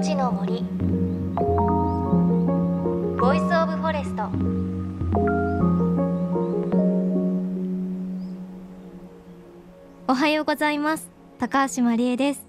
命の森。 Voice of Forest。おはようございます。高橋真理恵です。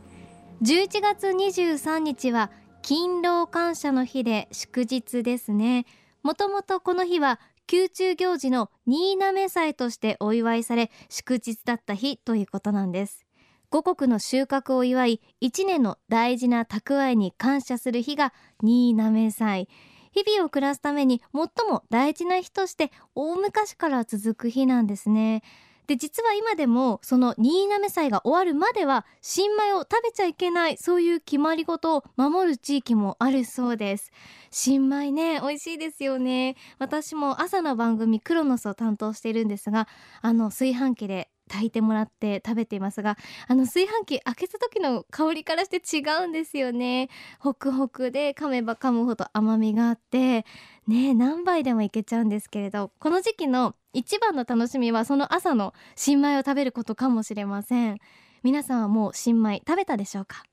11月23日は勤労感謝の日で祝日ですね。もともとこの日は宮中行事の新嘗祭としてお祝いされ祝日だった日ということなんです。五穀の収穫を祝い一年の大事な蓄えに感謝する日が新滑祭。日々を暮らすために最も大事な日として大昔から続く日なんですね。で実は今でもその新滑祭が終わるまでは新米を食べちゃいけないそういう決まり事を守る地域もあるそうです。新米ね美味しいですよね。私も朝の番組クロノスを担当しているんですがあの炊飯器で炊いてもらって食べていますがあの炊飯器開けた時の香りからして違うんですよね。ホクホクで噛めば噛むほど甘みがあってね何杯でもいけちゃうんですけれどこの時期の一番の楽しみはその朝の新米を食べることかもしれません。皆さんはもう新米食べたでしょうか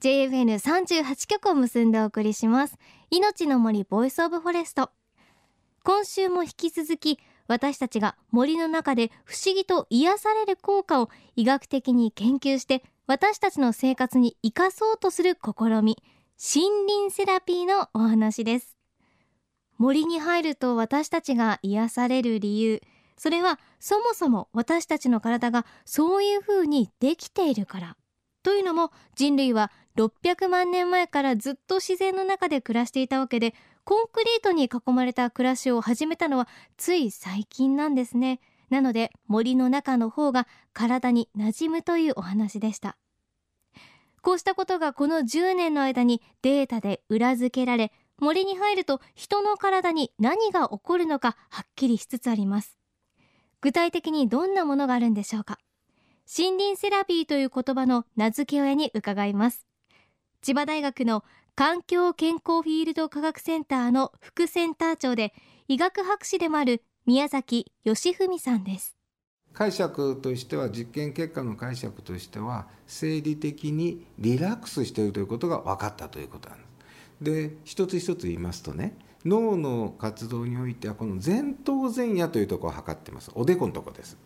？JFN38 曲を結んでお送りします。命の森 Voice of Forest。今週も引き続き私たちが森の中で不思議と癒される効果を医学的に研究して私たちの生活に生かそうとする試み森林セラピーのお話です。森に入ると私たちが癒される理由それはそもそも私たちの体がそういう風にできているから。というのも人類は600万年前からずっと自然の中で暮らしていたわけでコンクリートに囲まれた暮らしを始めたのはつい最近なんですね。なので森の中の方が体に馴染むというお話でした。こうしたことがこの10年の間にデータで裏付けられ森に入ると人の体に何が起こるのかはっきりしつつあります。具体的にどんなものがあるんでしょうか。森林セラピーという言葉の名付け親に伺います。千葉大学の環境健康フィールド科学センターの副センター長で医学博士でもある宮崎義文さんです解釈としては実験結果の解釈としては生理的にリラックスしているということが分かったということなんです。で一つ一つ言いますとね脳の活動においてはこの前頭前野というところを測ってますおでこのところです。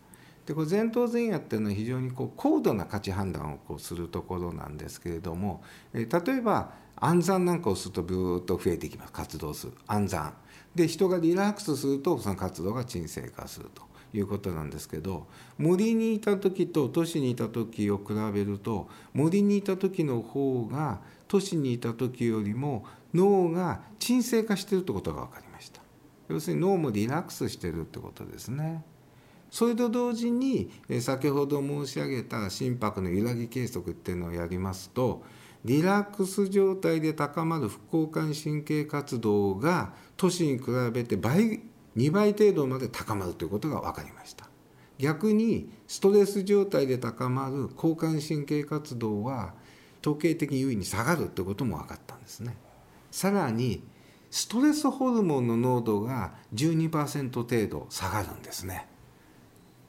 でこれ前頭前野っていうのは非常にこう高度な価値判断をこうするところなんですけれども、え例えば暗算なんかをするとブーッと増えていきます活動する暗算。で人がリラックスするとその活動が鎮静化するということなんですけど森にいた時と都市にいた時を比べると森にいた時の方が都市にいた時よりも脳が鎮静化してるってことが分かりました。要するに脳もリラックスしてるってことですね。それと同時に先ほど申し上げた心拍の揺らぎ計測っていうのをやりますとリラックス状態で高まる副交感神経活動が都市に比べて倍2倍程度まで高まるということが分かりました。逆にストレス状態で高まる交感神経活動は統計的優位に下がるということも分かったんですね。さらにストレスホルモンの濃度が12%程度下がるんですね。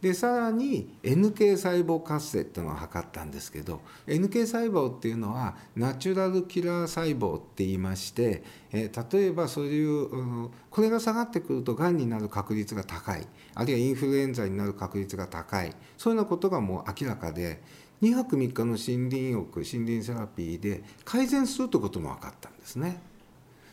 でさらに NK 細胞活性っていうのを測ったんですけど NK 細胞っていうのはナチュラルキラー細胞って言いまして、えー、例えばそういう、うん、これが下がってくるとがんになる確率が高いあるいはインフルエンザになる確率が高いそういうようなことがもう明らかで2泊3日の森林浴森林セラピーで改善するということも分かったんですね。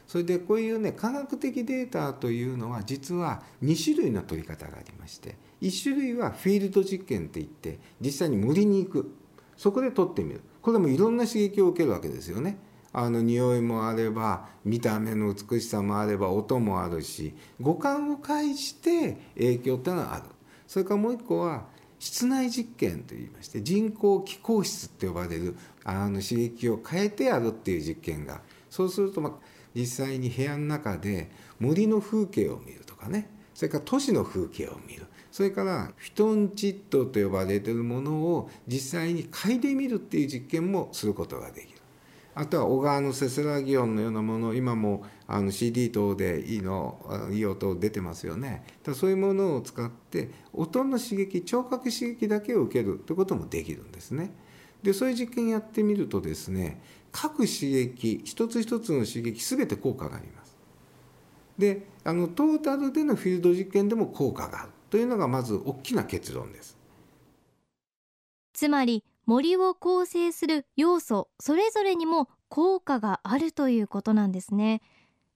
それでこういうね科学的データというのは実は2種類の取り方がありまして1種類はフィールド実験っていって実際に森に行く。そこで撮ってみる。これもいろんな刺激を受けるわけですよね。あの匂いもあれば見た目の美しさもあれば音もあるし五感を介して影響っていうのはある。それからもう一個は室内実験といいまして人工気候室って呼ばれるあの刺激を変えてやるっていう実験がそうするとまあ実際に部屋の中で森の風景を見るとかね。それから都市の風景を見る。それからフィトンチッドと呼ばれているものを実際に嗅いでみるっていう実験もすることができる。あとは小川のせせらぎ音のようなもの。今もあの CD 等でいいのいい音出てますよね。だそういうものを使って音の刺激聴覚刺激だけを受けるということもできるんですね。でそういう実験やってみるとですね各刺激一つ一つの刺激全て効果があります。であのトータルでのフィールド実験でも効果があるというのがまず大きな結論です。つまり森を構成する要素それぞれにも効果があるということなんですね。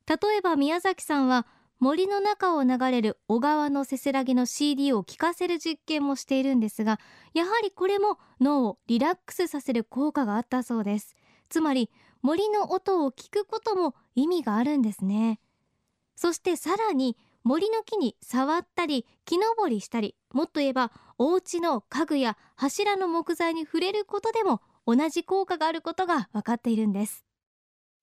例えば宮崎さんは森の中を流れる小川のせせらぎの CD を聴かせる実験もしているんですがやはりこれも脳をリラックスさせる効果があったそうです。つまり森の音を聞くことも意味があるんですね。そしてさらに森の木に触ったり木登りしたりもっと言えばお家の家具や柱の木材に触れることでも同じ効果があることが分かっているんです。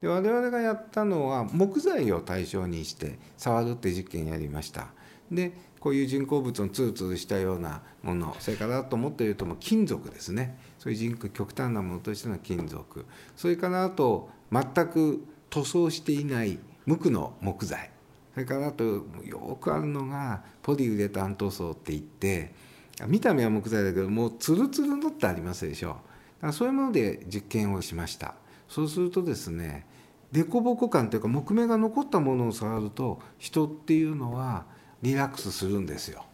で我々がやったのは木材を対象にして触るって実験やりました。でこういう人工物のツルツルしたようなものそれからともっと言うとも金属ですね。そういう人工極端なものとしての金属。それからあと全く塗装していない無垢の木材。それからあとよくあるのがポリウレタン塗装って言って見た目は木材だけどもうツルツルのってありますでしょ。だからそういうもので実験をしました。そうするとですね凸凹感というか木目が残ったものを触ると人っていうのはリラックスするんですよ。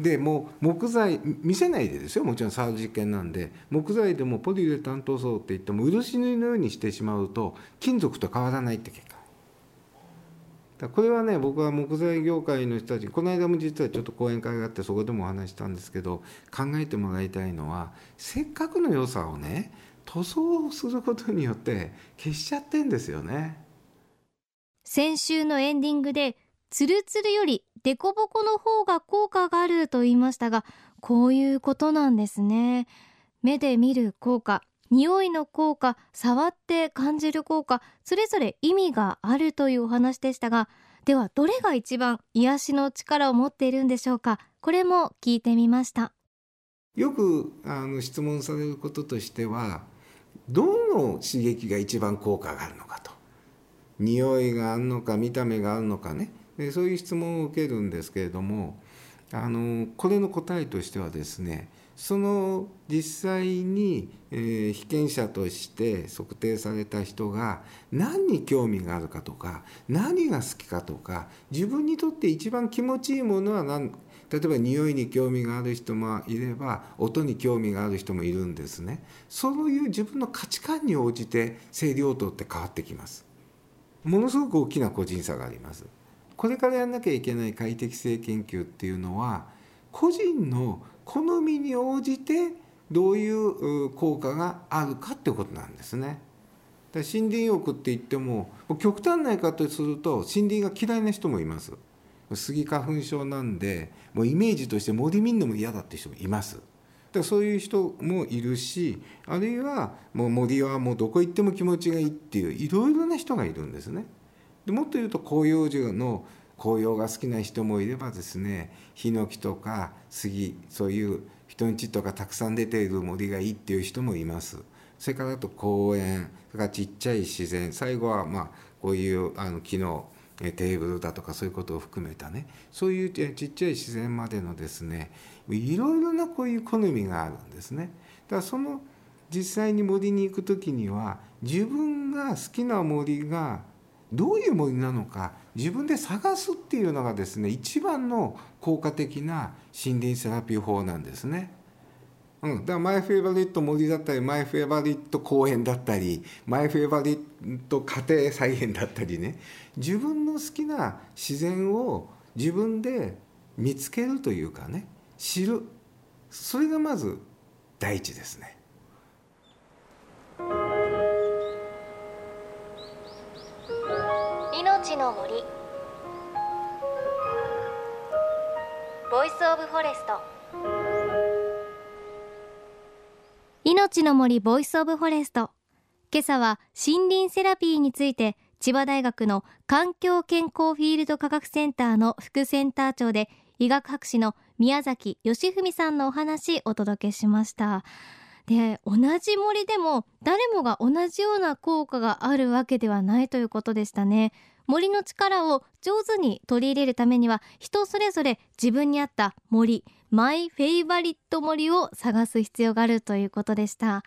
でもう木材見せないでですよ。もちろん触る実験なんで。木材でもポリウレタン塗装って言っても漆塗りのようにしてしまうと金属と変わらないって結果。これはね僕は木材業界の人たちこの間も実はちょっと講演会があってそこでもお話したんですけど考えてもらいたいのはせっかくの良さをね塗装することによって消しちゃってんですよね。先週のエンディングでツルツルよりデコボコの方が効果があると言いましたがこういうことなんですね。目で見る効果匂いの効果触って感じる効果それぞれ意味があるというお話でしたがではどれが一番癒しの力を持っているんでしょうか？これも聞いてみました。よくあの質問されることとしてはどの刺激が一番効果があるのかと。匂いがあるのか見た目があるのかね。でそういう質問を受けるんですけれどもあのこれの答えとしてはですねその実際に、えー、被験者として測定された人が何に興味があるかとか何が好きかとか自分にとって一番気持ちいいものは何例えば匂いに興味がある人もいれば音に興味がある人もいるんですねそういう自分の価値観に応じて生理応答って変わってきますものすごく大きな個人差がありますこれからやんなきゃいけない快適性研究っていうのは個人の好みに応じてどういう効果があるかってことなんですね。森林浴って言っても極端な言い方すると森林が嫌いな人もいます。スギ花粉症なんでもうイメージとして森見んのも嫌だって人もいます。だからそういう人もいるしあるいはもう森はもうどこ行っても気持ちがいいっていういろいろな人がいるんですね。でもっと言うと広葉樹の紅葉が好きな人もいればですねヒノキとか杉そういう人んちとかたくさん出ている森がいいっていう人もいますそれからあと公園それからちっちゃい自然最後はまあこういうあの木のテーブルだとかそういうことを含めたねそういうちっちゃい自然までのですねいろいろなこういう好みがあるんですねだからその実際に森に行く時には自分が好きな森がどういう森なのか自分で探すっていうのがですね一番の効果的な森林セラピー法なんですね。うん、だから my favorite 森だったり my favorite 公園だったり my favoriット家庭菜園だったりね。自分の好きな自然を自分で見つけるというかね知る。それがまず第一ですね。命の森。 Voice of Forest命の森 Voice of Forest。今朝は森林セラピーについて千葉大学の環境健康フィールド科学センターの副センター長で医学博士の宮崎義文さんのお話お届けしました。で同じ森でも誰もが同じような効果があるわけではないということでしたね。森の力を上手に取り入れるためには人それぞれ自分に合った森マイフェイバリット森を探す必要があるということでした。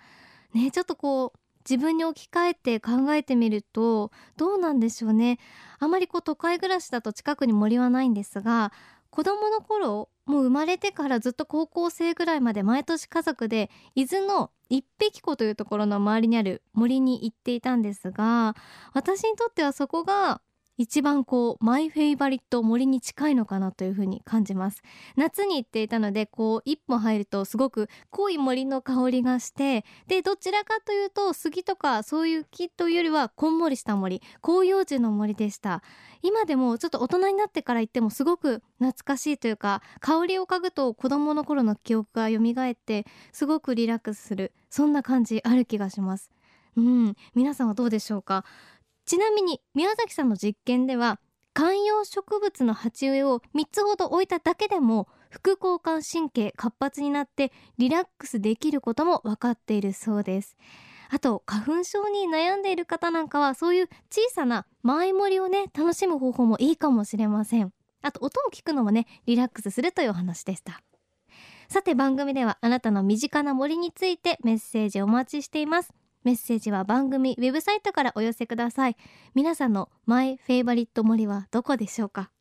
ねちょっとこう自分に置き換えて考えてみるとどうなんでしょうね。あまりこう都会暮らしだと近くに森はないんですが子供の頃もう生まれてからずっと高校生ぐらいまで毎年家族で伊豆の一匹湖というところの周りにある森に行っていたんですが私にとってはそこが一番こうマイフェイバリット森に近いのかなというふうに感じます。夏に行っていたのでこう一歩入るとすごく濃い森の香りがしてでどちらかというと杉とかそういう木というよりはこんもりした森広葉樹の森でした。今でもちょっと大人になってから行ってもすごく懐かしいというか香りを嗅ぐと子供の頃の記憶が蘇ってすごくリラックスするそんな感じある気がします。うん皆さんはどうでしょうか？ちなみに宮崎さんの実験では観葉植物の鉢植えを3つほど置いただけでも副交感神経活発になってリラックスできることも分かっているそうです。あと花粉症に悩んでいる方なんかはそういう小さな前盛りをね楽しむ方法もいいかもしれません。あと音を聞くのもねリラックスするというお話でした。さて番組ではあなたの身近な森についてメッセージお待ちしています。メッセージは番組ウェブサイトからお寄せください。皆さんの my favorite 森はどこでしょうか？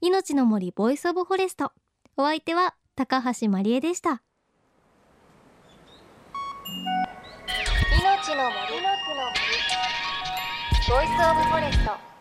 命の森 Voice of Forest。お相手は高橋真理恵でした。命の森。の森。 Voice of Forest。